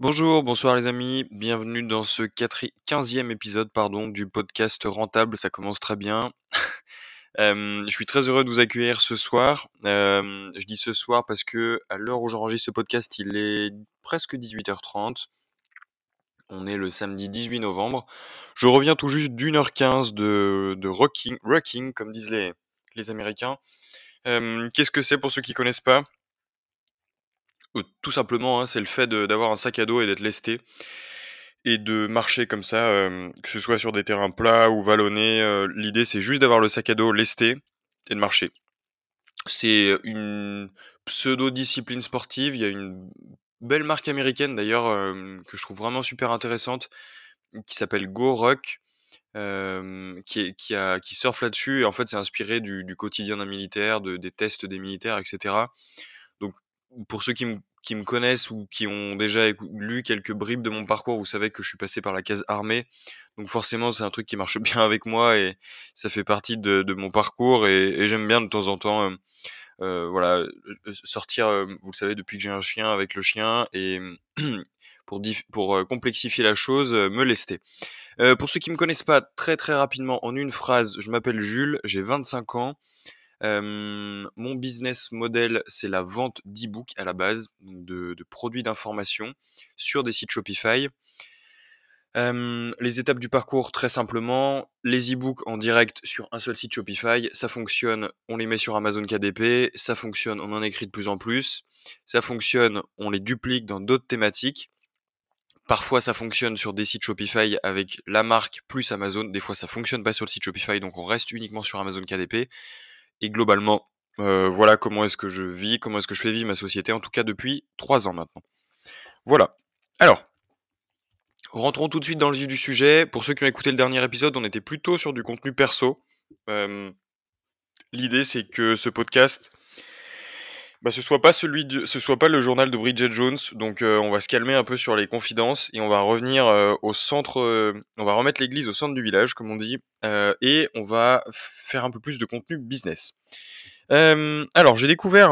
Bonjour, bonsoir les amis, bienvenue dans ce quatri 15e épisode pardon, du podcast Rentable, ça commence très bien. Je suis très heureux de vous accueillir ce soir. Je dis ce soir parce que à l'heure où j'enregistre ce podcast, il est presque 18:30. On est le samedi 18 novembre. Je reviens tout juste d'1 heure 15 de de rocking rocking comme disent les les Américains. Qu'est-ce que c'est pour ceux qui connaissent pas? Tout simplement, hein, c'est le fait d'avoir un sac à dos et d'être lesté et de marcher comme ça, hem, que ce soit sur des terrains plats ou vallonnés, heu, l'idée c'est juste d'avoir le sac à dos lesté et de marcher. C'est une pseudo-discipline sportive, il y a une belle marque américaine d'ailleurs, hem, que je trouve vraiment super intéressante, qui s'appelle GoRuck, hem, qui qui qui surfe là-dessus et en fait c'est inspiré du du quotidien d'un militaire, de des tests des militaires et cetera. Donc pour ceux qui me connaissent ou qui ont déjà lu quelques bribes de mon parcours, vous savez que je suis passé par la case armée. Donc forcément, c'est un truc qui marche bien avec moi et ça fait partie de mon parcours et j'aime bien de temps en temps, heu, voilà, heu, sortir, vous le savez depuis que j'ai un chien, avec le chien et pour pour, complexifier la chose, me lester. Heu, pour ceux qui me connaissent pas, très, très rapidement, en une phrase, je m'appelle Jules, j'ai 25 ans. Mon business model, c'est la vente d'e-books à la base, de produits d'information sur des sites Shopify. Les étapes du parcours, très simplement, les e-books en direct sur un seul site Shopify, ça fonctionne, on les met sur Amazon KDP, ça fonctionne, on en écrit de plus en plus, ça fonctionne, on les duplique dans d'autres thématiques. Parfois, ça fonctionne sur des sites Shopify avec la marque plus Amazon. Des fois, ça fonctionne pas sur le site Shopify, donc on reste uniquement sur Amazon KDP. Et globalement, heu, voilà comment est-ce que je vis, comment est-ce que je fais vivre ma société, en tout cas depuis 3 ans maintenant. Voilà. Alors rentrons tout de suite dans le vif du sujet. Pour ceux qui ont écouté le dernier épisode, on était plutôt sur du contenu perso. Hem, l'idée, c'est que ce podcast, bah, ce soit pas celui de ce soit pas le journal de Bridget Jones, donc heu, on va se calmer un peu sur les confidences et on va revenir, heu, au centre, heu, on va remettre l'église au centre du village, comme on dit, et on va faire un peu plus de contenu business. Alors j'ai découvert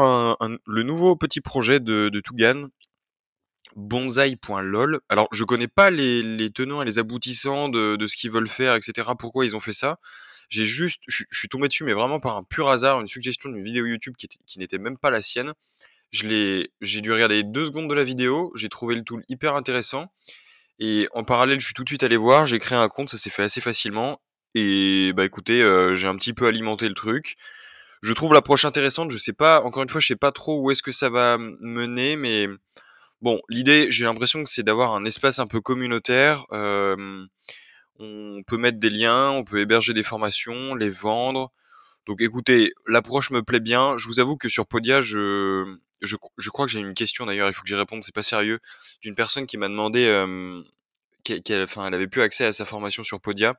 le nouveau petit projet de de Tougan, Bonsaï.lol. Alors je connais pas les les tenants et les aboutissants de de ce qu'ils veulent faire et cetera, pourquoi ils ont fait ça. J'ai juste je suis tombé dessus, mais vraiment par un pur hasard, une suggestion d'une vidéo YouTube qui était qui n'était même pas la sienne. Je l'ai j'ai dû regarder 2 secondes de la vidéo, j'ai trouvé le tool hyper intéressant et en parallèle, je suis tout de suite allé voir, j'ai créé un compte, ça s'est fait assez facilement et bah, écoutez, heu, j'ai un petit peu alimenté le truc. Je trouve l'approche intéressante, je sais pas encore une fois, je sais pas trop où est-ce que ça va mener, mais bon, l'idée, j'ai l'impression que c'est d'avoir un espace un peu communautaire. Hem, on peut mettre des liens, on peut héberger des formations, les vendre. Donc écoutez, l'approche me plaît bien. Je vous avoue que sur Podia, je je je crois que j'ai une question d'ailleurs, il faut que j'y réponde, c'est pas sérieux, d'une personne qui m'a demandé, qu'elle enfin, elle avait plus accès à sa formation sur Podia.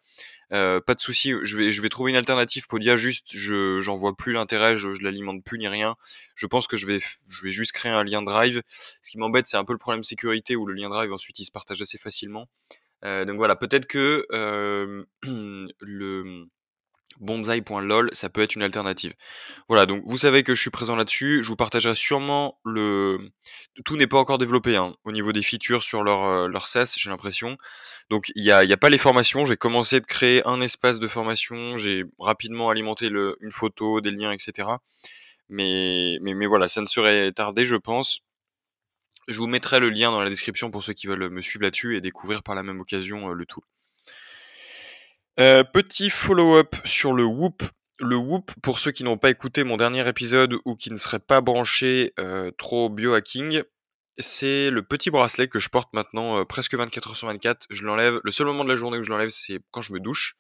Pas de souci, je vais je vais trouver une alternative Podia, juste je j'en vois plus l'intérêt, je je l'alimente plus ni rien. Je pense que je vais je vais juste créer un lien Drive. Ce qui m'embête, c'est un peu le problème sécurité où le lien Drive ensuite il se partage assez facilement. Heu, donc voilà, peut-être que, le, mmh, Bonsaï.lol, ça peut être une alternative. Voilà, donc vous savez que je suis présent là-dessus, je vous partagerai sûrement le tout n'est pas encore développé, hein, au niveau des features sur leur, heu, leur SaaS, j'ai l'impression. Donc il y a pas les formations, j'ai commencé de créer un espace de formation, j'ai rapidement alimenté une photo, des liens et cetera. Mais mais mais voilà, ça ne saurait tarder, je pense. Je vous mettrai le lien dans la description pour ceux qui veulent me suivre là-dessus et découvrir par la même occasion, heu, le tool. Heu, petit follow-up sur le Whoop. Le Whoop, pour ceux qui n'ont pas écouté mon dernier épisode ou qui ne seraient pas branchés, heu, trop biohacking, c'est le petit bracelet que je porte maintenant, presque 24 heures sur 24. Je l'enlève le seul moment de la journée où je l'enlève, c'est quand je me douche.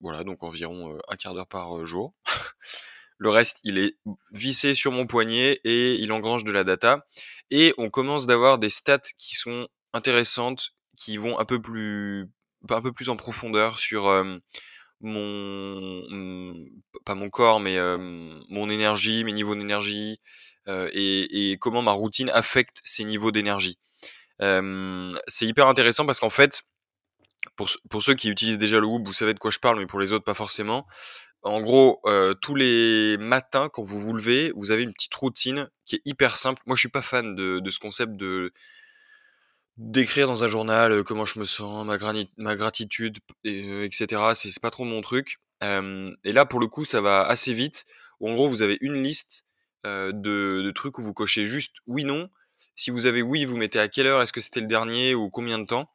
Voilà, donc environ, heu, 1/4 d'heure par, jour. Le reste, il est vissé sur mon poignet et il engrange de la data et on commence d'avoir des stats qui sont intéressantes, qui vont un peu plus en profondeur sur, hem, mon, mmh, pas mon corps, mais, hem, mon énergie, mes niveaux d'énergie, heu et comment ma routine affecte ces niveaux d'énergie. C'est hyper intéressant parce qu'en fait, pour pour ceux qui utilisent déjà le Whoop, vous savez de quoi je parle, mais pour les autres, pas forcément. En gros, euh, tous les matins, quand vous vous levez, vous avez une petite routine qui est hyper simple. Moi, je suis pas fan de, ce concept de d'écrire dans un journal euh, comment je me sens, ma, gratitude, et, etc. C'est pas trop mon truc. et là, pour le coup, ça va assez vite. En gros, vous avez une liste de, de trucs où vous cochez juste oui, non. Si vous avez oui, vous mettez à quelle heure, est-ce que c'était le dernier ou combien de temps?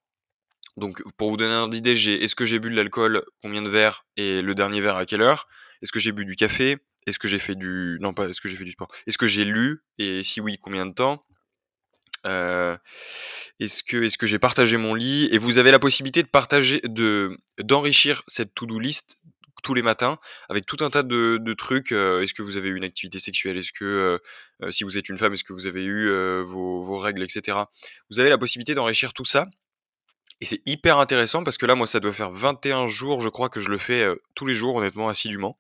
Donc, pour vous donner un ordre j'ai est-ce que j'ai bu de l'alcool, combien de verres et le dernier verre à quelle heure? Est-ce que j'ai bu du café? Est-ce que j'ai fait du non pas est-ce que j'ai fait du sport? Est-ce que j'ai lu? Et si oui, combien de temps? Euh, est-ce que j'ai partagé mon lit? Et vous avez la possibilité de partager de d'enrichir cette to-do list tous les matins avec tout un tas de, trucs. Euh, est-ce que vous avez eu une activité sexuelle? Est-ce que euh, si vous êtes une femme, est-ce que vous avez eu vos règles, etc. Vous avez la possibilité d'enrichir tout ça et c'est hyper intéressant parce que là, moi, ça doit faire 21 jours, je crois que je le fais tous les jours, honnêtement, assidûment.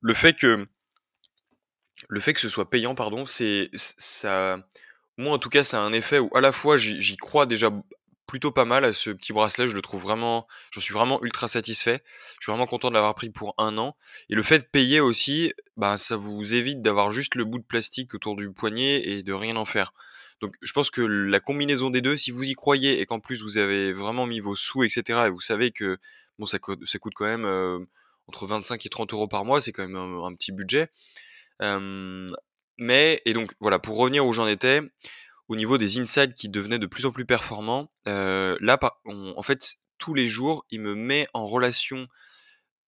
Le fait que, le fait que ce soit payant, pardon, c'est, ça, moi, en tout cas, ça a un effet où à la fois j'y crois déjà plutôt pas mal à ce petit bracelet, je le trouve vraiment, je suis vraiment ultra satisfait. Je suis vraiment content de l'avoir pris pour un an. Et le fait de payer aussi, bah, ça vous évite d'avoir juste le bout de plastique autour du poignet et de rien en faire. Donc je pense que la combinaison des deux, si vous y croyez et qu'en plus vous avez vraiment mis vos sous, etc., et vous savez que bon, ça, coûte, quand même euh, entre 25 et 30 euros par mois, c'est quand même un, petit budget. mais, et donc voilà, pour revenir où j'en étais, au niveau des insides qui devenaient de plus en plus performants, euh, là, en fait, tous les jours, il me met en relation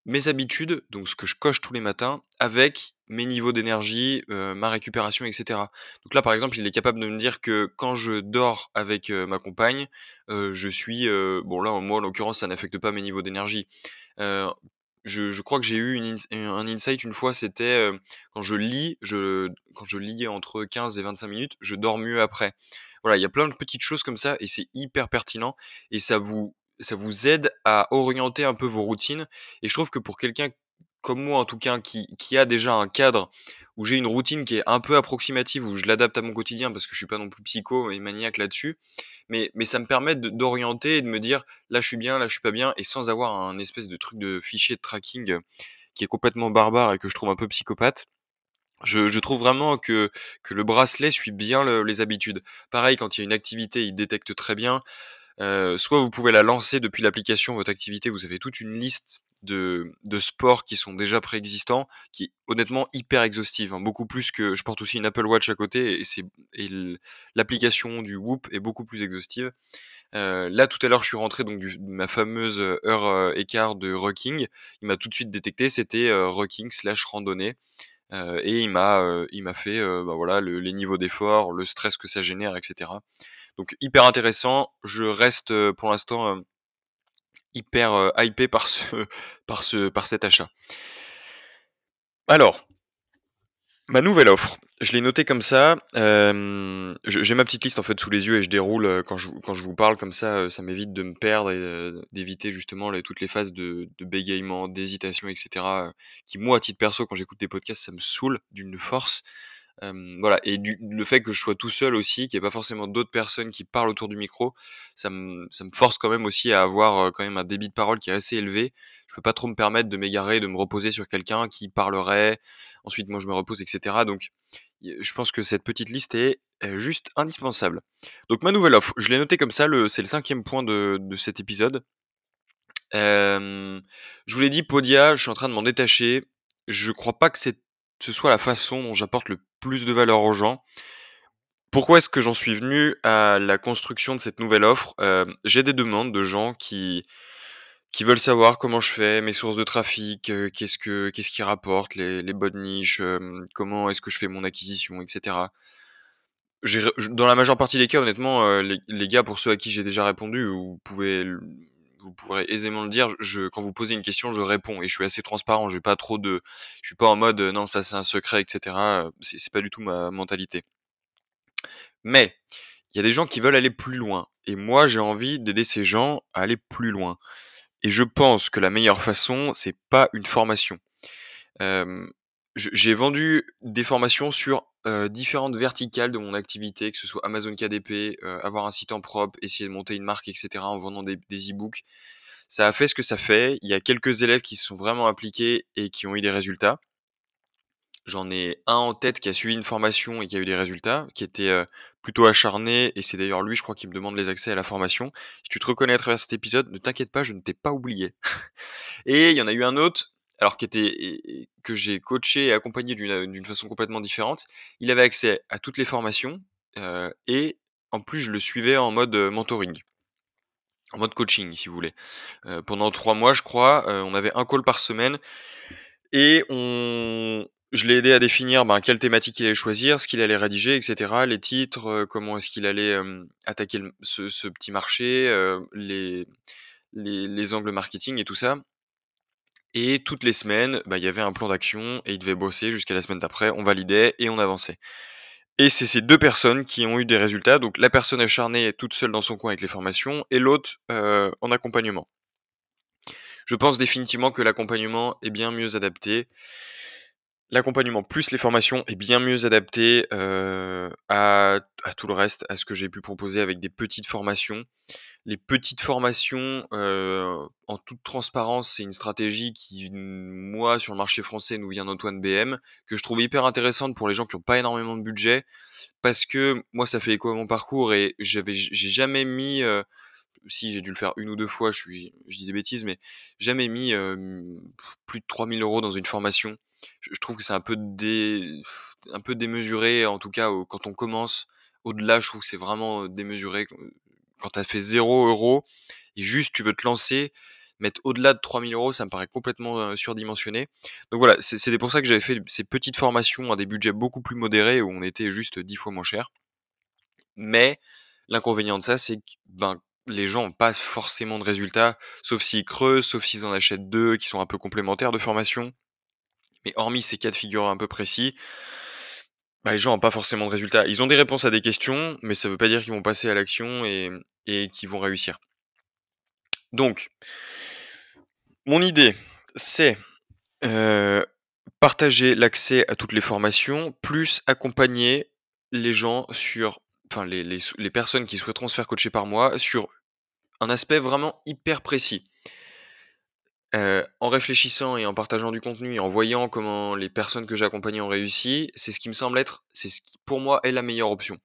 mes habitudes, donc ce que je coche tous les matins, avec mes niveaux d'énergie, euh, ma récupération, etc. Donc là, par exemple, il est capable de me dire que quand je dors avec euh, ma compagne, euh, je suis... bon là, moi, en l'occurrence, ça n'affecte pas mes niveaux d'énergie. Je, crois que j'ai eu un insight une fois, c'était quand je lis, quand je lis entre 15 et 25 minutes, je dors mieux après. Voilà, il y a plein de petites choses comme ça et c'est hyper pertinent et ça vous ça vous aide à orienter un peu vos routines. Et je trouve que pour quelqu'un comme moi, en tout cas, qui, a déjà un cadre où j'ai une routine qui est un peu approximative, où je l'adapte à mon quotidien parce que je suis pas non plus psycho et maniaque là-dessus, mais, ça me permet d'orienter et de me dire là je suis bien, là je suis pas bien, et sans avoir un espèce de truc de fichier de tracking qui est complètement barbare et que je trouve un peu psychopathe. Je, trouve vraiment que, que le bracelet suit bien les habitudes. Pareil, quand il y a une activité, il détecte très bien. Euh, soit vous pouvez la lancer depuis l'application, votre activité, vous avez toute une liste de, de sports qui sont déjà préexistants, qui est honnêtement hyper exhaustive, hein. beaucoup plus que je porte aussi une Apple Watch à côté et c'est l'application du Whoop est beaucoup plus exhaustive. Euh, là tout à l'heure je suis rentré donc du, ma fameuse heure euh, écart de rocking, il m'a tout de suite détecté c'était euh, rocking slash randonnée euh, et il m'a fait bah voilà le, les niveaux d'effort, le stress que ça génère, etc. Donc hyper intéressant. Je reste euh, pour l'instant euh, hyper euh, hypé par ce, par ce, par cet achat. Alors, ma nouvelle offre. Je l'ai noté comme ça. Euh, J'ai ma petite liste en fait sous les yeux et je déroule quand je, quand je vous parle comme ça. Ça m'évite de me perdre et d'éviter justement toutes les phases de, de bégaiement, d'hésitation, etc. Qui moi, à titre perso, quand j'écoute des podcasts, ça me saoule d'une force voilà, et du, le fait que je sois tout seul aussi, qu'il n'y ait pas forcément d'autres personnes qui parlent autour du micro, ça me, ça me force quand même aussi à avoir quand même un débit de parole qui est assez élevé. Je peux pas trop me permettre de m'égarer, de me reposer sur quelqu'un qui parlerait. Ensuite, moi, je me repose, etc. Donc, je pense que cette petite liste est juste indispensable. Donc, ma nouvelle offre, je l'ai noté comme ça, c'est le cinquième point de, de cet épisode. Je vous l'ai dit, Podia, je suis en train de m'en détacher. Je crois pas que c'est ce soit la façon dont j'apporte le plus de valeur aux gens. Pourquoi est-ce que j'en suis venu à la construction de cette nouvelle offre? Euh, J'ai des demandes de gens qui qui veulent savoir comment je fais, mes sources de trafic, euh, qu'est-ce que qu'est-ce qui rapporte, les, bonnes niches, euh, comment est-ce que je fais mon acquisition, etc. Dans la majeure partie des cas, honnêtement, les, les, gars, pour ceux à qui j'ai déjà répondu, vous pouvez vous pourrez aisément le dire, quand vous posez une question, je réponds et je suis assez transparent. Je pas trop de, je suis pas en mode non ça c'est un secret, etc. C'est pas du tout ma mentalité. Mais il y a des gens qui veulent aller plus loin et moi j'ai envie d'aider ces gens à aller plus loin. Et je pense que la meilleure façon, c'est pas une formation. J'ai vendu des formations sur euh, différentes verticales de mon activité, que ce soit Amazon KDP, euh, avoir un site en propre, essayer de monter une marque, etc. en vendant des, e-books. Ça a fait ce que ça fait. Il y a quelques élèves qui se sont vraiment impliqués et qui ont eu des résultats. J'en ai un en tête qui a suivi une formation et qui a eu des résultats, qui était euh, plutôt acharné, et c'est d'ailleurs lui, je crois, qui me demande les accès à la formation. Si tu te reconnais à travers cet épisode, ne t'inquiète pas, je ne t'ai pas oublié. et il y en a eu un autre, alors qui était que j'ai coaché et accompagné d'une façon complètement différente. Il avait accès à toutes les formations euh, et en plus je le suivais en mode mentoring, en mode coaching si vous voulez. pendant trois mois, je crois, on avait un call par semaine et on, je l'ai aidé à définir ben, quelle thématique il allait choisir, ce qu'il allait rédiger, etc. Les titres, comment est-ce qu'il allait attaquer ce, petit marché, euh, les, les, angles marketing et tout ça. Et toutes les semaines, ben, il y avait un plan d'action et il devait bosser jusqu'à la semaine d'après. On validait et on avançait. Et c'est ces deux personnes qui ont eu des résultats. Donc la personne acharnée toute seule dans son coin avec les formations et l'autre en accompagnement. Je pense définitivement que l'accompagnement est bien mieux adapté L'accompagnement plus les formations est bien mieux adapté euh, à, tout le reste, à ce que j'ai pu proposer avec des petites formations. Les petites formations, euh, en toute transparence, c'est une stratégie qui, moi, sur le marché français, nous vient d'Antoine BM, que je trouve hyper intéressante pour les gens qui n'ont pas énormément de budget, parce que moi, ça fait écho à mon parcours et j'avais, j'ai jamais mis euh, si j'ai dû le faire une ou deux fois, je suis, je dis des bêtises, mais jamais mis plus de 3000 euros dans une formation. Je, trouve que c'est un peu un peu démesuré, en tout cas quand on commence. Au-delà, je trouve que c'est vraiment démesuré. Quand tu as fait 0 euros et juste tu veux te lancer, mettre au-delà de 3000 euros, ça me paraît complètement surdimensionné. Donc voilà, c'était pour ça que j'avais fait ces petites formations à des budgets beaucoup plus modérés où on était juste 10 fois moins cher. Mais l'inconvénient de ça, c'est que ben, les gens n'ont pas forcément de résultats, sauf s'ils creusent, sauf s'ils en achètent deux qui sont un peu complémentaires de formation. Mais hormis ces cas de figure un peu précis, bah, les gens n'ont pas forcément de résultats. Ils ont des réponses à des questions, mais ça ne veut pas dire qu'ils vont passer à l'action et, qu'ils vont réussir. Donc, mon idée, c'est euh, partager l'accès à toutes les formations, plus accompagner les gens sur enfin les, les, personnes qui souhaiteront se faire coacher par moi sur un aspect vraiment hyper précis. Euh, en réfléchissant et en partageant du contenu et en voyant comment les personnes que j'ai accompagnées ont réussi, c'est ce qui me semble être, c'est ce qui pour moi est la meilleure option.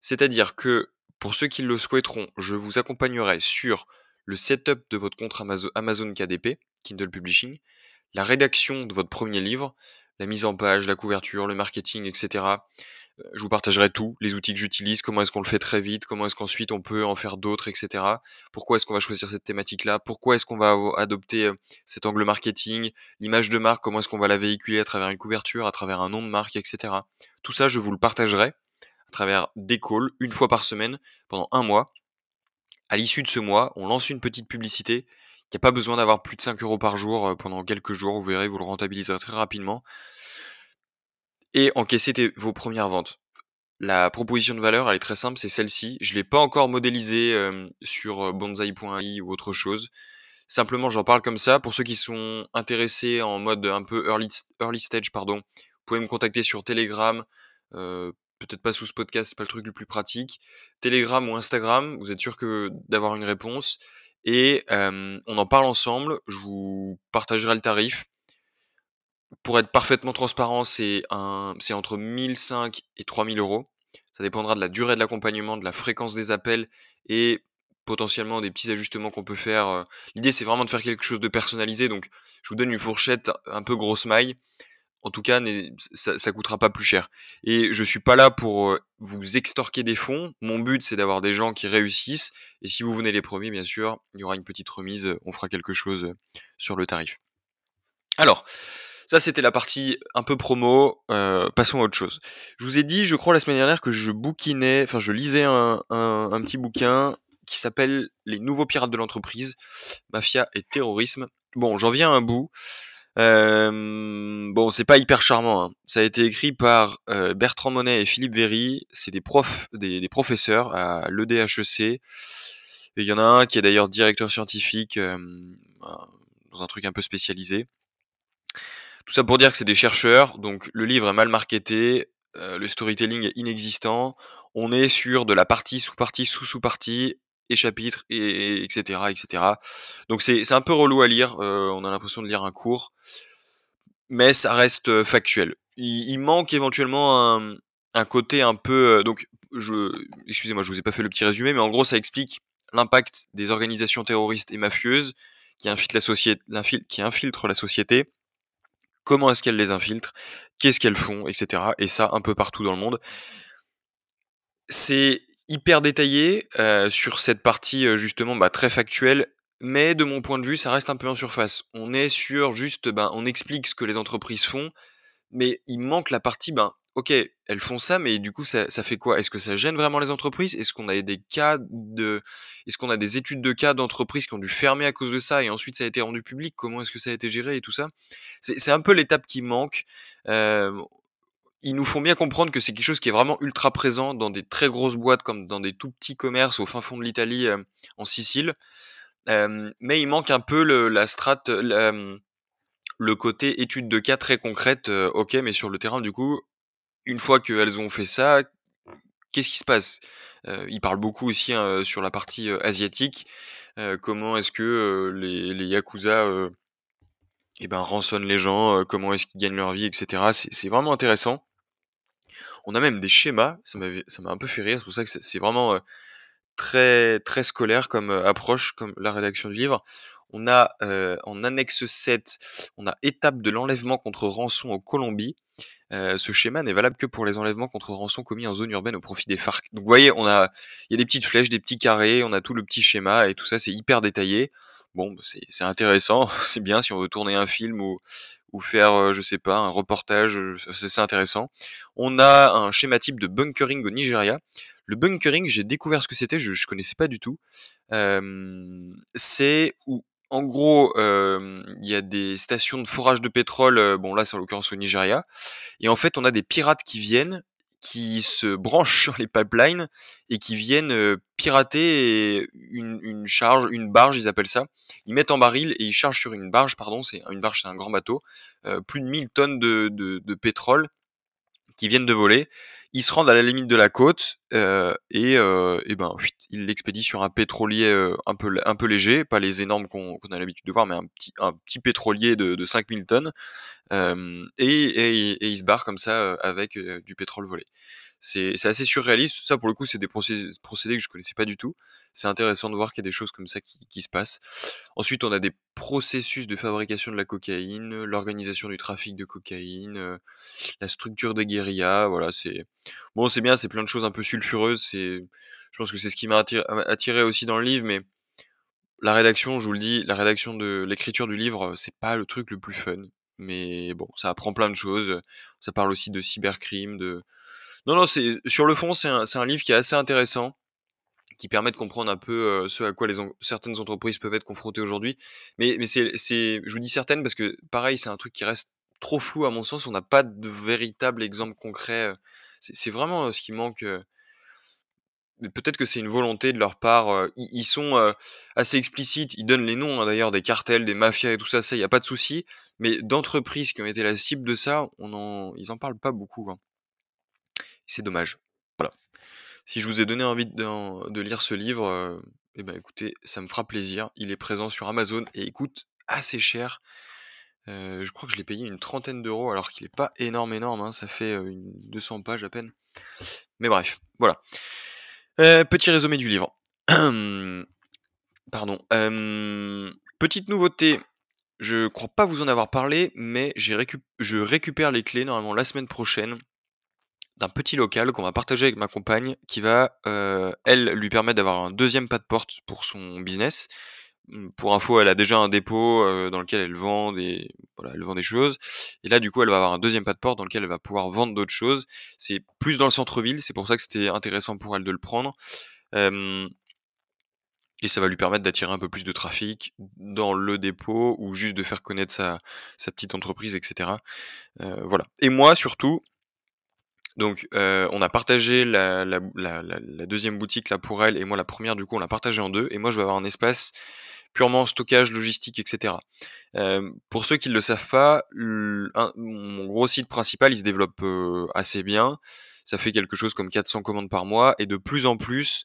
C'est-à-dire que pour ceux qui le souhaiteront, je vous accompagnerai sur le setup de votre compte Amazon KDP, Kindle Publishing, la rédaction de votre premier livre, la mise en page, la couverture, le marketing, etc je vous partagerai tout, les outils que j'utilise, comment est-ce qu'on le fait très vite, comment est-ce qu'ensuite on peut en faire d'autres, etc. Pourquoi est-ce qu'on va choisir cette thématique-là, pourquoi est-ce qu'on va adopter euh, cet angle marketing, l'image de marque, comment est-ce qu'on va la véhiculer à travers une couverture, à travers un nom de marque, etc. Tout ça, je vous le partagerai à travers des calls, une fois par semaine, pendant un mois. À l'issue de ce mois, on lance une petite publicité. Il n'y a pas besoin d'avoir plus de 5 euros par jour euh, pendant quelques jours, vous verrez, vous le rentabiliserez très rapidement et encaisser vos premières ventes. La proposition de valeur, elle est très simple, c'est celle-ci. Je ne l'ai pas encore modélisée sur bonsai.ai ou autre chose. Simplement, j'en parle comme ça. Pour ceux qui sont intéressés en mode un peu early, stage, pardon, vous pouvez me contacter sur Telegram. Peut-être pas sous ce podcast, c'est pas le truc le plus pratique. Telegram ou Instagram, vous êtes sûr que d'avoir une réponse. Et on en parle ensemble. Je vous partagerai le tarif pour être parfaitement transparent, c'est entre 1005 et 3000 euros. Ça dépendra de la durée de l'accompagnement, de la fréquence des appels et potentiellement des petits ajustements qu'on peut faire. Euh. L'idée, c'est vraiment de faire quelque chose de personnalisé. Donc, je vous donne une fourchette un peu grosse maille. En tout cas, ça, ça coûtera pas plus cher. Et je suis pas là pour euh, vous extorquer des fonds. Mon but, c'est d'avoir des gens qui réussissent. Et si vous venez les premiers, bien sûr, il y aura une petite remise. On fera quelque chose sur le tarif. Alors, ça, c'était la partie un peu promo. Euh, passons à autre chose. Je vous ai dit, je crois, la semaine dernière que je bouquinais, enfin, je lisais un, petit bouquin qui s'appelle Les nouveaux pirates de l'entreprise, mafia et terrorisme. Bon, j'en viens à un bout. Euh, bon, c'est pas hyper charmant. Hein. Ça a été écrit par euh, Bertrand Monet et Philippe Véry. C'est des profs, des, professeurs à l'EDHEC. Il y en a un qui est d'ailleurs directeur scientifique dans un truc un peu spécialisé. Tout ça pour dire que c'est des chercheurs, donc le livre est mal marketé, euh, le storytelling est inexistant, on est sur de la partie sous partie sous sous partie, et et, etc., etc. Donc c'est un peu relou à lire. on a l'impression de lire un cours, mais ça reste factuel. Il, il manque éventuellement un, un côté un peu donc je excusez-moi, je vous ai pas fait le petit résumé, mais en gros ça explique l'impact des organisations terroristes et mafieuses qui infiltrent la société, qui infiltrent la société, comment est-ce qu'elles les infiltrent, qu'est-ce qu'elles font, etc. Et ça un peu partout dans le monde. C'est hyper détaillé euh, sur cette partie euh, justement bah, très factuelle, mais de mon point de vue, ça reste un peu en surface. On est sur juste, ben, on explique ce que les entreprises font, mais il manque la partie, ben, ok, elles font ça, mais du coup, ça, fait quoi? Est-ce que ça gêne vraiment les entreprises? Est-ce qu'on a des cas de, est-ce qu'on a des études de cas d'entreprises qui ont dû fermer à cause de ça et ensuite ça a été rendu public? Comment est-ce que ça a été géré et tout ça? C'est un peu l'étape qui manque. Ils nous font bien comprendre que c'est quelque chose qui est vraiment ultra présent dans des très grosses boîtes comme dans des tout petits commerces au fin fond de l'Italie, en Sicile. Mais il manque un peu le, la strate, le côté étude de cas très concrète. ok, mais sur le terrain, du coup, une fois qu'elles ont fait ça, qu'est-ce qui se passe? Euh, Il parle beaucoup aussi hein, sur la partie euh, asiatique. Euh, comment est-ce que les, les, yakuza eh ben, rançonnent les gens Comment est-ce qu'ils gagnent leur vie, etc. C'est vraiment intéressant. On a même des schémas. Ça m'a un peu fait rire. C'est pour ça que c'est vraiment très très scolaire comme approche, comme la rédaction du livre. On a en annexe 7, on a étape de l'enlèvement contre rançon en Colombie. Euh, ce schéma n'est valable que pour les enlèvements contre rançon commis en zone urbaine au profit des FARC. Donc vous voyez, on a, il y a des petites flèches, des petits carrés, on a tout le petit schéma et tout ça, c'est hyper détaillé. Bon, bah, c'est intéressant, c'est bien si on veut tourner un film ou, ou faire, euh, je sais pas, un reportage, euh, c'est intéressant. On a un schéma type de bunkering au Nigeria. Le bunkering, j'ai découvert ce que c'était, je, je connaissais pas du tout. Euh, c'est où en gros, il y a des stations de forage de pétrole, bon là c'est en l'occurrence au Nigeria, et en fait on a des pirates qui viennent, qui se branchent sur les pipelines et qui viennent pirater une, charge, une barge ils appellent ça. Ils mettent en baril et ils chargent sur une barge, pardon, c'est une barge c'est un grand bateau, plus de 1000 tonnes de pétrole qui viennent de voler ils se rendent à la limite de la côte euh, et, euh, et ben ils l'expédient sur un pétrolier euh, un peu léger, pas les énormes qu'on a l'habitude de voir, mais un petit pétrolier de, de 5000 tonnes euh, et, et, et, se barrent comme ça avec du pétrole volé c'est assez surréaliste. Ça, pour le coup, c'est des procédés, que je connaissais pas du tout. C'est intéressant de voir qu'il y a des choses comme ça qui, qui, se passent. Ensuite, on a des processus de fabrication de la cocaïne, l'organisation du trafic de cocaïne, euh, la structure des guérillas. Voilà, c'est bon, c'est bien, c'est plein de choses un peu sulfureuses. C'est, je pense que c'est ce qui m'a attiré, attiré, aussi dans le livre, mais la rédaction, je vous le dis, la rédaction de l'écriture du livre, c'est pas le truc le plus fun. Mais bon, ça apprend plein de choses. Ça parle aussi de cybercrime, de non, non, c'est sur le fond, c'est un, un, livre qui est assez intéressant, qui permet de comprendre un peu euh, ce à quoi les certaines entreprises peuvent être confrontées aujourd'hui. Mais, mais c'est, c'est, je vous dis certaines parce que pareil, c'est un truc qui reste trop flou à mon sens. On n'a pas de véritable exemple concret. Euh, c'est, vraiment euh, ce qui manque. Peut-être que c'est une volonté de leur part. Ils, sont assez explicites. Ils donnent les noms hein, d'ailleurs des cartels, des mafias et tout ça. Ça, il y a pas de souci. Mais d'entreprises qui ont été la cible de ça, on en, ils en parlent pas beaucoup. Hein c'est dommage. Voilà. Si je vous ai donné envie de, lire ce livre, euh, eh ben écoutez, ça me fera plaisir. Il est présent sur Amazon et il coûte assez cher. Euh, je crois que je l'ai payé une trentaine d'euros alors qu'il n'est pas énorme énorme, hein. ça fait euh, une 200 pages à peine. Mais bref, voilà. petit résumé du livre. Pardon. petite nouveauté, je crois pas vous en avoir parlé, mais je récupère les clés normalement la semaine prochaine d'un petit local qu'on va partager avec ma compagne qui va, euh, elle, lui permettre d'avoir un deuxième pas de porte pour son business. Mmh, pour info, elle a déjà un dépôt euh, dans lequel elle vend des voilà, elle vend des choses. Et là, du coup, elle va avoir un deuxième pas de porte dans lequel elle va pouvoir vendre d'autres choses. C'est plus dans le centre-ville, c'est pour ça que c'était intéressant pour elle de le prendre. et ça va lui permettre d'attirer un peu plus de trafic dans le dépôt ou juste de faire connaître sa, sa petite entreprise, etc. Euh, voilà. Et moi, surtout, donc, euh, on a partagé la, deuxième boutique là pour elle et moi la première. Du coup, on l'a partagé en deux. Et moi, je vais avoir un espace purement stockage, logistique, etc. Euh, pour ceux qui ne le savent pas, mon gros site principal, il se développe euh, assez bien. Ça fait quelque chose comme 400 commandes par mois et de plus en plus,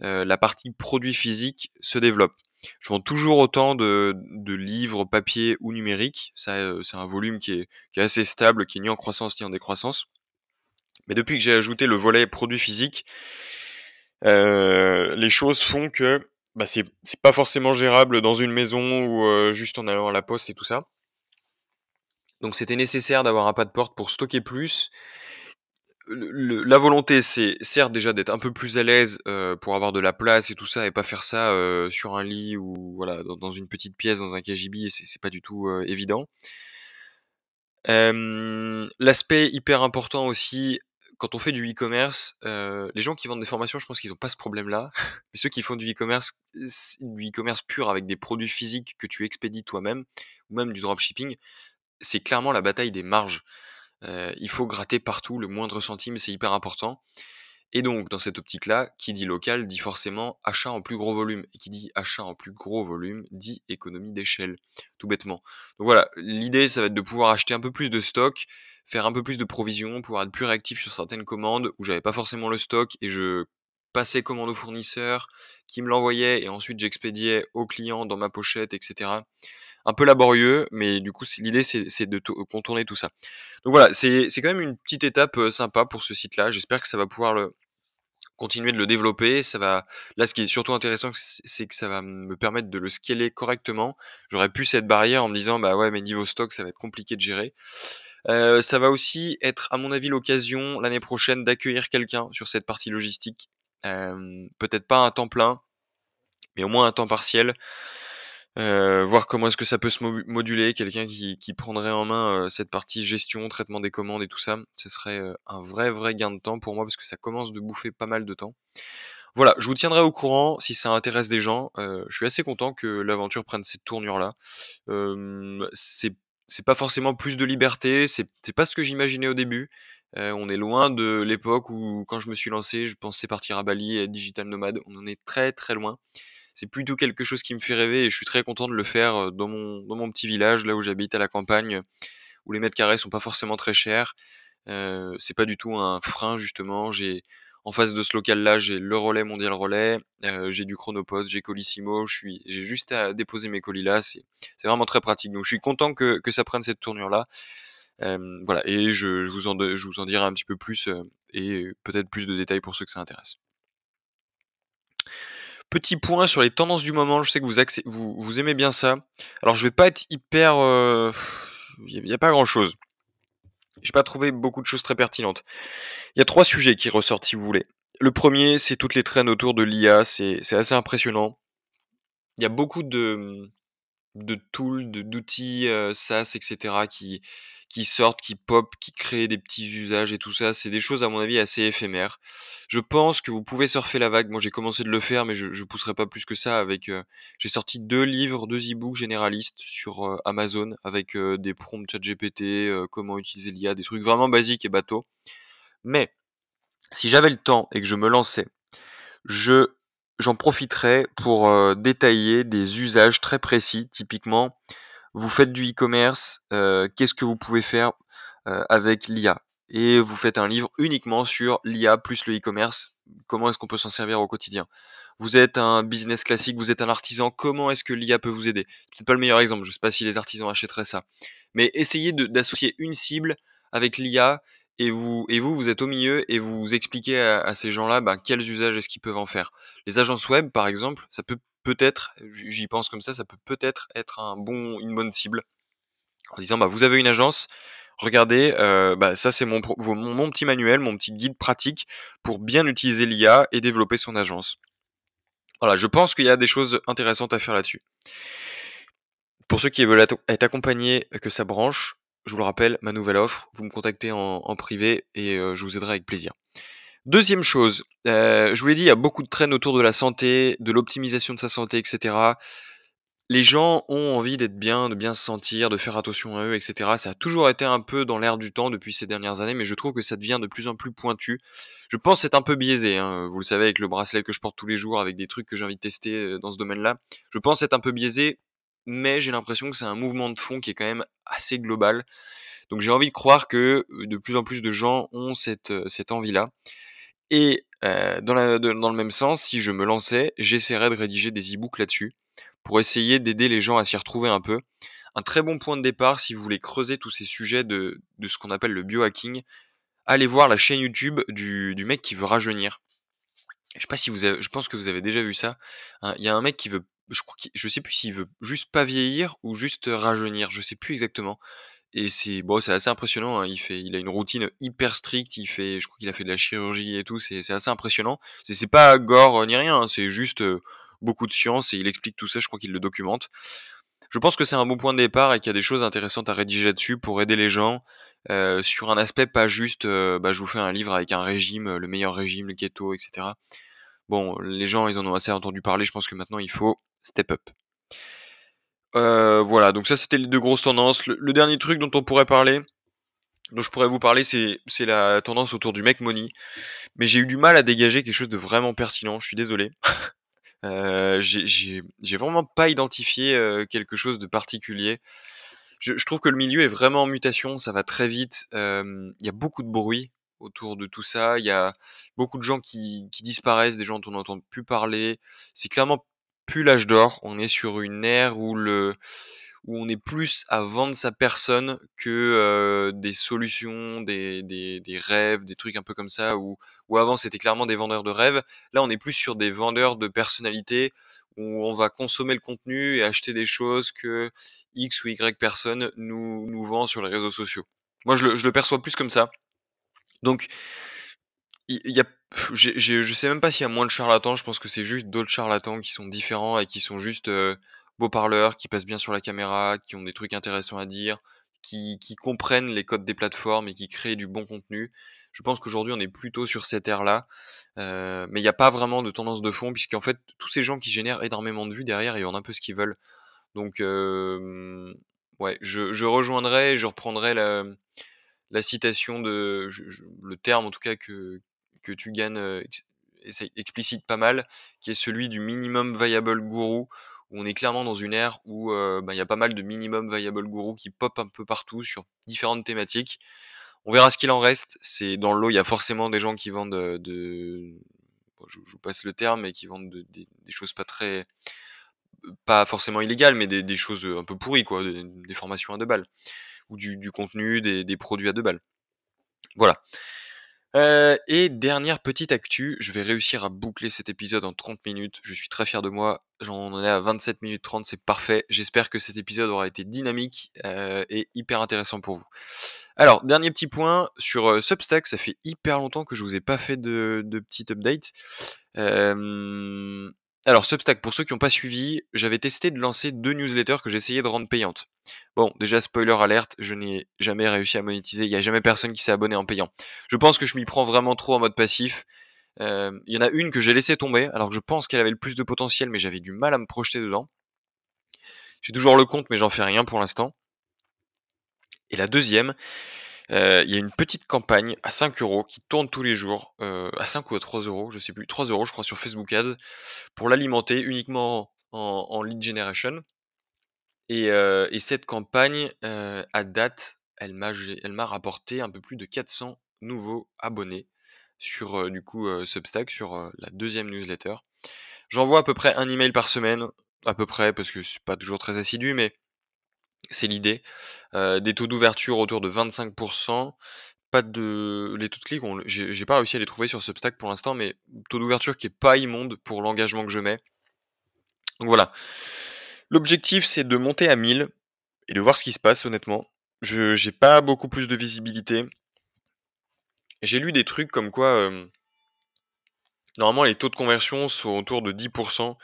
la partie produit physique se développe. Je vends toujours autant de, livres papier ou numérique. Ça, c'est un volume qui est, qui est assez stable, qui est ni en croissance ni en décroissance. Mais depuis que j'ai ajouté le volet produit physique, les choses font que bah, c'est pas forcément gérable dans une maison ou juste en allant à la poste et tout ça. Donc c'était nécessaire d'avoir un pas de porte pour stocker plus. la volonté, c'est certes déjà d'être un peu plus à l'aise pour avoir de la place et tout ça et pas faire ça sur un lit ou voilà dans, une petite pièce dans un KGB, c'est pas du tout évident. L'aspect hyper important aussi, quand on fait du e-commerce, euh, les gens qui vendent des formations, je pense qu'ils n'ont pas ce problème-là. Mais ceux qui font du e-commerce, du e-commerce pur avec des produits physiques que tu expédies toi-même, ou même du dropshipping, c'est clairement la bataille des marges. Euh, il faut gratter partout, le moindre centime, c'est hyper important. Et donc, dans cette optique-là, qui dit local dit forcément achat en plus gros volume. Et qui dit achat en plus gros volume dit économie d'échelle, tout bêtement. Donc voilà, l'idée, ça va être de pouvoir acheter un peu plus de stock, faire un peu plus de provisions, pouvoir être plus réactif sur certaines commandes où j'avais pas forcément le stock et je passais commande au fournisseur qui me l'envoyait et ensuite j'expédiais au client dans ma pochette, etc. Un peu laborieux, mais du coup l'idée c'est de contourner tout ça. Donc voilà, c'est quand même une petite étape euh, sympa pour ce site-là. J'espère que ça va pouvoir le, continuer de le développer. Ça va. Là, ce qui est surtout intéressant, c'est que ça va me permettre de le scaler correctement. J'aurais pu cette barrière en me disant, bah ouais, mais niveau stock, ça va être compliqué de gérer. Euh, ça va aussi être, à mon avis, l'occasion l'année prochaine d'accueillir quelqu'un sur cette partie logistique. Euh, peut-être pas un temps plein, mais au moins un temps partiel. Euh, voir comment est-ce que ça peut se moduler, quelqu'un qui, qui, prendrait en main cette partie gestion, traitement des commandes et tout ça, ce serait un vrai vrai gain de temps pour moi parce que ça commence de bouffer pas mal de temps. Voilà, je vous tiendrai au courant si ça intéresse des gens. je suis assez content que l'aventure prenne cette tournure là. c'est c'est pas forcément plus de liberté, c'est pas ce que j'imaginais au début. Euh, on est loin de l'époque où, quand je me suis lancé, je pensais partir à Bali et digital nomade. On en est très très loin. C'est plutôt quelque chose qui me fait rêver et je suis très content de le faire euh, dans mon, dans mon petit village, là où j'habite à la campagne, où les mètres carrés sont pas forcément très chers. Euh, c'est pas du tout un frein justement. J'ai en face de ce local-là, j'ai le relais mondial relais, euh, j'ai du chronopost, j'ai Colissimo, je j'ai juste à déposer mes colis là. C'est, vraiment très pratique. Donc je suis content que, ça prenne cette tournure-là. Euh, voilà, et je, vous en, je vous en dirai un petit peu plus euh, et peut-être plus de détails pour ceux que ça intéresse. Petit point sur les tendances du moment, je sais que vous, aimez bien ça. Alors je vais pas être hyper... Il n'y a, a, pas grand-chose. J'ai pas trouvé beaucoup de choses très pertinentes. Il y a trois sujets qui ressortent si vous voulez. Le premier, c'est toutes les traînes autour de l'IA, c'est assez impressionnant. Il y a beaucoup de, de tools, d'outils euh, SaaS, etc. qui, qui sortent, qui pop, qui créent des petits usages et tout ça. C'est des choses à mon avis assez éphémères. Je pense que vous pouvez surfer la vague. Moi j'ai commencé de le faire, mais je, je pousserai pas plus que ça. Avec, euh, j'ai sorti deux livres, deux e-books généralistes sur euh, Amazon avec des prompts chat GPT, comment utiliser l'IA, des trucs vraiment basiques et bateaux. Mais si j'avais le temps et que je me lançais, je j'en profiterais pour euh, détailler des usages très précis. Typiquement, vous faites du e-commerce, euh, qu'est-ce que vous pouvez faire euh, avec l'IA Et vous faites un livre uniquement sur l'IA plus le e-commerce. Comment est-ce qu'on peut s'en servir au quotidien? Vous êtes un business classique, vous êtes un artisan. Comment est-ce que l'IA peut vous aider? Peut-être pas le meilleur exemple. Je sais pas si les artisans achèteraient ça, mais essayez d'associer une cible avec l'IA et vous, et vous, vous êtes au milieu et vous expliquez à, ces gens-là ben, quels usages est-ce qu'ils peuvent en faire. Les agences web, par exemple, ça peut peut-être, j'y pense comme ça, ça peut peut-être être un bon, une bonne cible en disant bah vous avez une agence, regardez, euh, bah, ça c'est mon, petit manuel, mon petit guide pratique pour bien utiliser l'IA et développer son agence. Voilà, je pense qu'il y a des choses intéressantes à faire là-dessus. Pour ceux qui veulent être accompagnés, que ça branche, je vous le rappelle, ma nouvelle offre, vous me contactez en, privé et euh, je vous aiderai avec plaisir. Deuxième chose, euh, je vous l'ai dit, il y a beaucoup de traînes autour de la santé, de l'optimisation de sa santé, etc. Les gens ont envie d'être bien, de bien se sentir, de faire attention à eux, etc. Ça a toujours été un peu dans l'air du temps depuis ces dernières années, mais je trouve que ça devient de plus en plus pointu. Je pense être un peu biaisé, hein. vous le savez, avec le bracelet que je porte tous les jours, avec des trucs que j'ai envie de tester euh, dans ce domaine-là. Je pense être un peu biaisé mais j'ai l'impression que c'est un mouvement de fond qui est quand même assez global. Donc j'ai envie de croire que de plus en plus de gens ont cette, cette envie-là. Et dans, dans le même sens, si je me lançais, j'essaierais de rédiger des e-books là-dessus pour essayer d'aider les gens à s'y retrouver un peu. Un très bon point de départ si vous voulez creuser tous ces sujets de, ce qu'on appelle le biohacking, allez voir la chaîne YouTube du, du mec qui veut rajeunir. Je sais pas si vous avez, je pense que vous avez déjà vu ça. Hein, il y a un mec qui veut, je crois je sais plus s'il veut juste pas vieillir ou juste rajeunir, je sais plus exactement. Et c'est bon, c'est assez impressionnant. Hein. Il fait, il a une routine hyper stricte. Il fait, je crois qu'il a fait de la chirurgie et tout. C'est, assez impressionnant. C'est, c'est pas gore ni rien. Hein. C'est juste euh, beaucoup de science et il explique tout ça. Je crois qu'il le documente. Je pense que c'est un bon point de départ et qu'il y a des choses intéressantes à rédiger là-dessus pour aider les gens euh, sur un aspect pas juste. Euh, bah, je vous fais un livre avec un régime, le meilleur régime, le keto, etc. Bon, les gens, ils en ont assez entendu parler. Je pense que maintenant, il faut step up. Euh, voilà, donc ça c'était les deux grosses tendances. Le, dernier truc dont on pourrait parler, dont je pourrais vous parler, c'est, la tendance autour du make money. Mais j'ai eu du mal à dégager quelque chose de vraiment pertinent, je suis désolé. euh, j'ai, vraiment pas identifié euh, quelque chose de particulier. Je, je, trouve que le milieu est vraiment en mutation, ça va très vite. Il y a beaucoup de bruit autour de tout ça. Il y a beaucoup de gens qui, qui disparaissent, des gens dont on n'entend plus parler. C'est clairement plus l'âge d'or. On est sur une ère où le où on est plus à vendre sa personne que euh, des solutions, des, des, des, rêves, des trucs un peu comme ça, où, avant c'était clairement des vendeurs de rêves. Là on est plus sur des vendeurs de personnalité, où on va consommer le contenu et acheter des choses que X ou Y personne nous, nous vend sur les réseaux sociaux. Moi je le, je le perçois plus comme ça. Donc il y a je sais même pas s'il y a moins de charlatans, je pense que c'est juste d'autres charlatans qui sont différents et qui sont juste euh, beaux parleurs, qui passent bien sur la caméra, qui ont des trucs intéressants à dire, qui, qui comprennent les codes des plateformes et qui créent du bon contenu. Je pense qu'aujourd'hui on est plutôt sur cette ère-là, euh, mais il n'y a pas vraiment de tendance de fond, puisqu'en fait tous ces gens qui génèrent énormément de vues derrière, ils vendent un peu ce qu'ils veulent. Donc euh, ouais, je, je rejoindrai, je reprendrai la, la citation de le terme en tout cas que, que tu gagnes euh, explicite pas mal, qui est celui du minimum viable guru, où on est clairement dans une ère où bah, il y a pas mal de minimum viable guru qui pop un peu partout sur différentes thématiques. On verra ce qu'il en reste. C'est dans le lot, il y a forcément des gens qui vendent de, je, vous passe le terme, mais qui vendent des choses pas très, pas forcément illégales, mais des, choses un peu pourries, quoi, des, formations à deux balles ou du, contenu, des produits à deux balles. Voilà. Et dernière petite actu, je vais réussir à boucler cet épisode en 30 minutes. Je suis très fier de moi. J'en ai à 27 minutes 30, c'est parfait. J'espère que cet épisode aura été dynamique et hyper intéressant pour vous. Alors, dernier petit point sur Substack. Ça fait hyper longtemps que je vous ai pas fait de, de petit update. Alors Substack, pour ceux qui n'ont pas suivi, j'avais testé de lancer deux newsletters que j'essayais de rendre payantes. Bon, déjà spoiler alerte, je n'ai jamais réussi à monétiser, il n'y a jamais personne qui s'est abonné en payant. Je pense que je m'y prends vraiment trop en mode passif. Euh, il y en a une que j'ai laissé tomber, alors que je pense qu'elle avait le plus de potentiel, mais j'avais du mal à me projeter dedans. J'ai toujours le compte, mais j'en fais rien pour l'instant. Et la deuxième, il y a une petite campagne à 5 euros qui tourne tous les jours, euh, à 5 ou à 3 euros, je sais plus, 3 euros je crois sur Facebook Ads, pour l'alimenter uniquement en, lead generation. Et, euh, cette campagne, à date, elle m'a, rapporté un peu plus de 400 nouveaux abonnés sur du coup Substack, sur la deuxième newsletter. J'envoie à peu près un email par semaine, à peu près, parce que c'est pas toujours très assidu, mais c'est l'idée. Euh, des taux d'ouverture autour de 25%. Pas de. Les taux de clics, j'ai pas réussi à les trouver sur Substack pour l'instant, mais taux d'ouverture qui est pas immonde pour l'engagement que je mets. Donc voilà. L'objectif, c'est de monter à 1000 et de voir ce qui se passe, honnêtement. Je j'ai pas beaucoup plus de visibilité. J'ai lu des trucs comme quoi. Euh, normalement, les taux de conversion sont autour de 10%.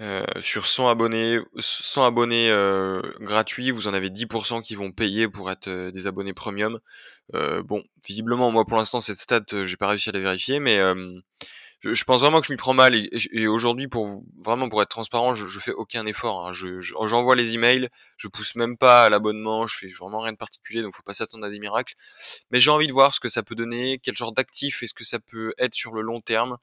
Euh, sur 100 abonnés, 100 abonnés euh, gratuits, vous en avez 10% qui vont payer pour être euh, des abonnés premium. bon, visiblement, moi pour l'instant cette stat, j'ai pas réussi à la vérifier, mais je, pense vraiment que je m'y prends mal. Et, aujourd'hui, pour vraiment pour être transparent, je, je fais aucun effort. Hein. j'envoie les emails, je pousse même pas à l'abonnement, je fais vraiment rien de particulier, donc faut pas s'attendre à des miracles. Mais j'ai envie de voir ce que ça peut donner, quel genre d'actif est-ce que ça peut être sur le long terme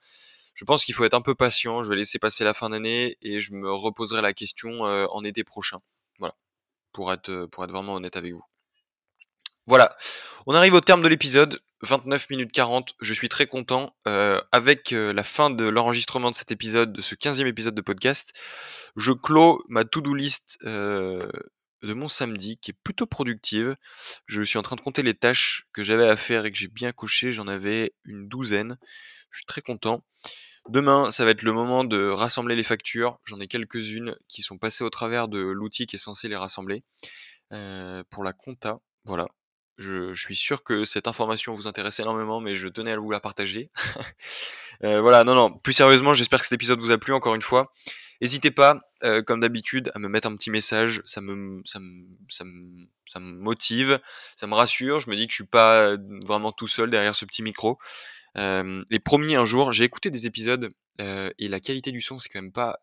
je pense qu'il faut être un peu patient. Je vais laisser passer la fin d'année et je me reposerai la question euh, en été prochain. Voilà, pour être, euh, pour être vraiment honnête avec vous. Voilà, on arrive au terme de l'épisode, 29 minutes 40, je suis très content. Euh, avec la fin de l'enregistrement de cet épisode, de ce 15e épisode de podcast, je clôt ma to-do list de mon samedi qui est plutôt productive. Je suis en train de compter les tâches que j'avais à faire et que j'ai bien couché, j'en avais une douzaine. Je suis très content. Demain, ça va être le moment de rassembler les factures. J'en ai quelques-unes qui sont passées au travers de l'outil qui est censé les rassembler. pour la compta, voilà, je, suis sûr que cette information vous intéresse énormément, mais je tenais à vous la partager. Euh, voilà, non, non, plus sérieusement, j'espère que cet épisode vous a plu encore une fois. N'hésitez pas, euh, comme d'habitude, à me mettre un petit message, ça me, ça, me, ça, me, ça me motive, ça me rassure, je me dis que je suis pas vraiment tout seul derrière ce petit micro. Euh, les premiers un jour, j'ai écouté des épisodes et la qualité du son, c'est quand même pas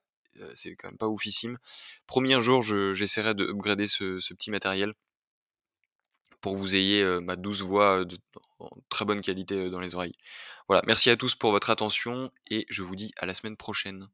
c'est quand même pas oufissime. Promis un jour, j'essaierai de upgrader ce, ce, petit matériel pour que vous ayez ma douce voix de, en très bonne qualité dans les oreilles. Voilà, merci à tous pour votre attention et je vous dis à la semaine prochaine.